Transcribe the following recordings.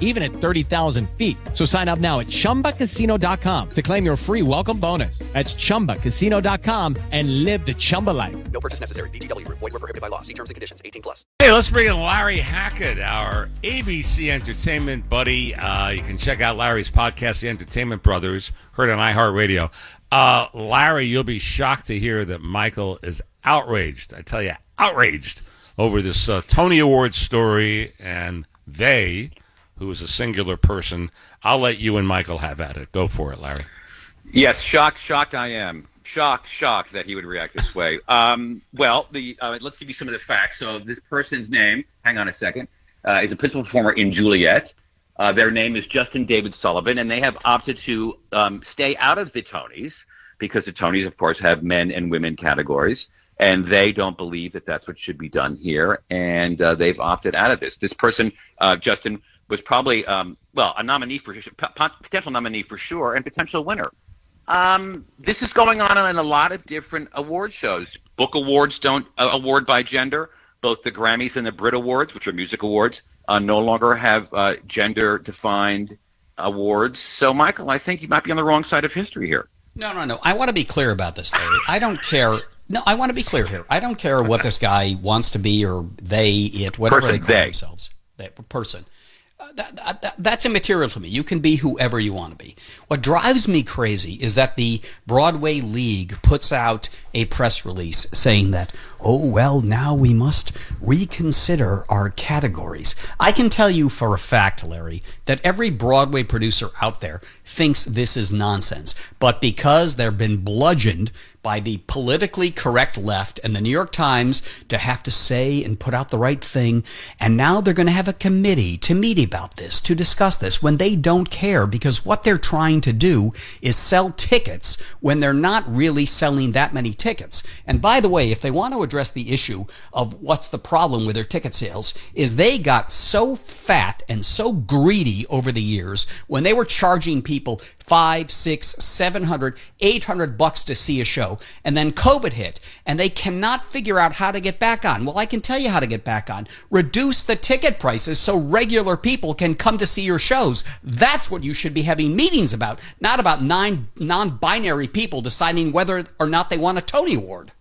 even at 30,000 feet. So sign up now at chumbacasino.com to claim your free welcome bonus. That's chumbacasino.com and live the Chumba life. No purchase necessary. VGW Group. Void were prohibited by law. See terms and conditions. 18 plus. Hey, let's bring in Larry Hackett, our ABC Entertainment buddy. Uh, you can check out Larry's podcast, The Entertainment Brothers, heard on iHeartRadio. Uh, Larry, you'll be shocked to hear that Michael is outraged. I tell you, outraged over this uh, Tony Award story and they, who is a singular person. I'll let you and Michael have at it. Go for it, Larry. Yes, shocked, shocked I am. Shocked, shocked that he would react this way. Um, well, the uh, let's give you some of the facts. So this person's name, hang on a second, uh, is a principal performer in Juliet. Uh, their name is Justin David Sullivan, and they have opted to um, stay out of the Tonys because the Tonys, of course, have men and women categories, and they don't believe that that's what should be done here, and uh, they've opted out of this. This person, uh, Justin, was probably um, well a nominee for potential nominee for sure, and potential winner. Um, this is going on in a lot of different award shows. Book awards don't uh, award by gender. Both the Grammys and the Brit Awards, which are music awards, uh, no longer have uh, gender defined awards. So, Michael, I think you might be on the wrong side of history here. No, no, no. I want to be clear about this, Larry. I don't care. No, I want to be clear here. I don't care what this guy wants to be or they, it, whatever Person, they call they. themselves. That person. Uh, that, that, that- that's immaterial to me. You can be whoever you want to be. What drives me crazy is that the Broadway League puts out a press release saying that, oh, well, now we must reconsider our categories. I can tell you for a fact, Larry, that every Broadway producer out there thinks this is nonsense. But because they've been bludgeoned by the politically correct left and the New York Times to have to say and put out the right thing. And now they're going to have a committee to meet about this, to discuss this, when they don't care because what they're trying to do is sell tickets when they're not really selling that many tickets. And by the way, if they want to address the issue of what's the problem with their ticket sales, is they got so fat and so greedy over the years when they were charging people five, six, seven hundred, eight hundred bucks to see a show, and then COVID hit, and they cannot figure out how to get back on. Well, I can tell you how to get back on. Reduce the ticket prices so regular people can come to see your shows. That's what you should be having meetings about, not about nine non-binary people deciding whether or not they want a Tony Award.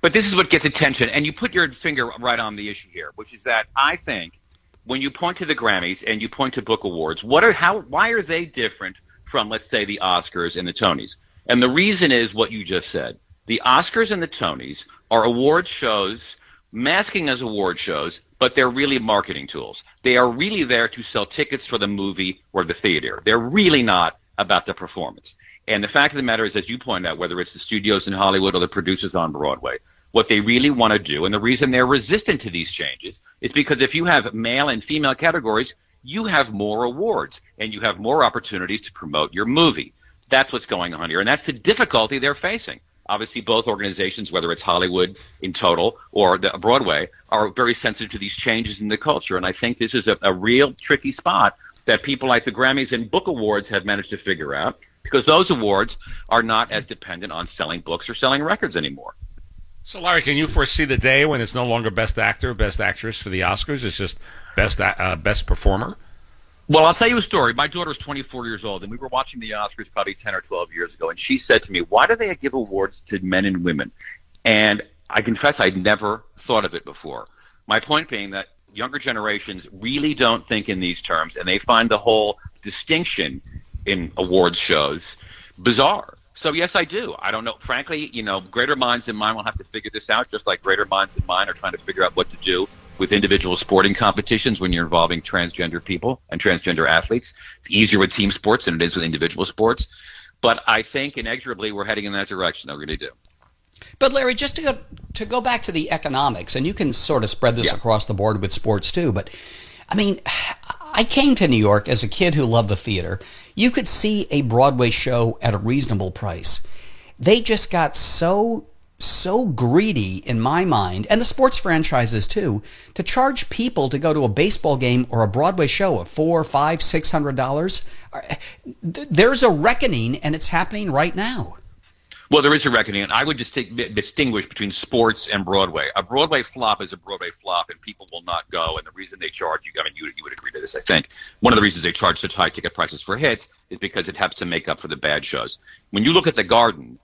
But this is what gets attention, and you put your finger right on the issue here, which is that I think when you point to the Grammys and you point to book awards, what are how why are they different from let's say the Oscars and the Tonys? And the reason is what you just said. The Oscars and the Tonys are award shows masking as award shows, but they're really marketing tools. They are really there to sell tickets for the movie or the theater. They're really not about the performance. And the fact of the matter is, as you point out, whether it's the studios in Hollywood or the producers on Broadway, what they really want to do, and the reason they're resistant to these changes, is because if you have male and female categories, you have more awards and you have more opportunities to promote your movie. That's what's going on here, and that's the difficulty they're facing. Obviously, both organizations, whether it's Hollywood in total or the Broadway, are very sensitive to these changes in the culture. And I think this is a, a real tricky spot that people like the Grammys and Book Awards have managed to figure out because those awards are not as dependent on selling books or selling records anymore. So, Larry, can you foresee the day when it's no longer Best Actor, Best Actress for the Oscars? It's just Best uh, Best Performer. Well, I'll tell you a story. My daughter is 24 years old, and we were watching the Oscars probably 10 or 12 years ago, and she said to me, "Why do they give awards to men and women?" And I confess I'd never thought of it before. My point being that younger generations really don't think in these terms, and they find the whole distinction in awards shows bizarre. So yes, I do. I don't know. Frankly, you know, greater minds than mine will have to figure this out, just like greater minds than mine are trying to figure out what to do with individual sporting competitions when you're involving transgender people and transgender athletes. It's easier with team sports than it is with individual sports. But I think inexorably we're heading in that direction. I really do. But Larry, just to go, to go back to the economics, and you can sort of spread this Yeah. across the board with sports too. But I mean, I came to New York as a kid who loved the theater. You could see a Broadway show at a reasonable price. They just got so so greedy in my mind, and the sports franchises too, to charge people to go to a baseball game or a Broadway show of four, five, six hundred dollars. Uh, there's a reckoning, and it's happening right now. Well, there is a reckoning, and I would just take, distinguish between sports and Broadway. A Broadway flop is a Broadway flop, and people will not go. And the reason they charge you, I mean, you, you would agree to this, I think. One of the reasons they charge such high ticket prices for hits is because it helps to make up for the bad shows. When you look at the Garden,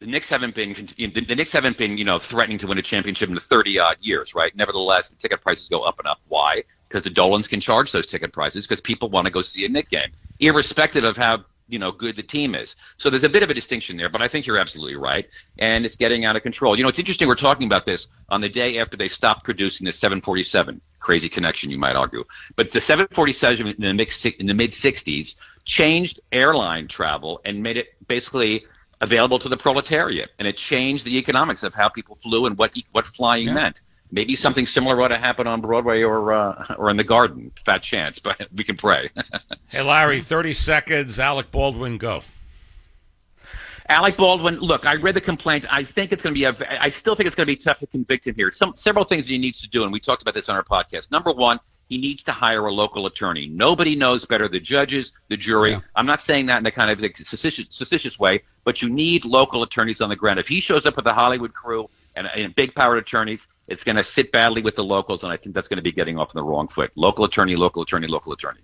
the Knicks haven't been the Knicks haven't been you know threatening to win a championship in the 30 odd years, right? Nevertheless, the ticket prices go up and up. Why? Because the Dolans can charge those ticket prices because people want to go see a Knick game, irrespective of how you know good the team is. So there's a bit of a distinction there, but I think you're absolutely right, and it's getting out of control. You know, it's interesting we're talking about this on the day after they stopped producing the 747. Crazy connection, you might argue, but the 747 in the mid in the mid 60s changed airline travel and made it basically available to the proletariat, and it changed the economics of how people flew and what what flying yeah. meant. Maybe something similar ought to happen on Broadway or uh, or in the Garden. Fat chance, but we can pray. hey, Larry, thirty seconds. Alec Baldwin, go. Alec Baldwin, look, I read the complaint. I think it's going to be a. I still think it's going to be tough to convict him here. Some several things he needs to do, and we talked about this on our podcast. Number one, he needs to hire a local attorney. Nobody knows better the judges, the jury. Yeah. I'm not saying that in a kind of like, suspicious, way, but you need local attorneys on the ground. If he shows up with a Hollywood crew and, and big power attorneys, it's going to sit badly with the locals, and I think that's going to be getting off on the wrong foot. Local attorney, local attorney, local attorney.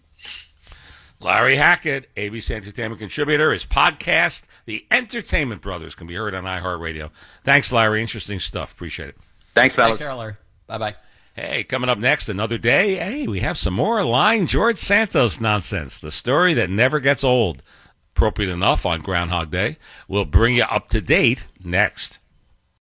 Larry Hackett, ABC Entertainment contributor. His podcast, The Entertainment Brothers, can be heard on iHeartRadio. Thanks, Larry. Interesting stuff. Appreciate it. Thanks, fellas. Take care, Larry. Bye bye. Hey, coming up next, another day. Hey, we have some more line George Santos nonsense. The story that never gets old. Appropriate enough on Groundhog Day. We'll bring you up to date next.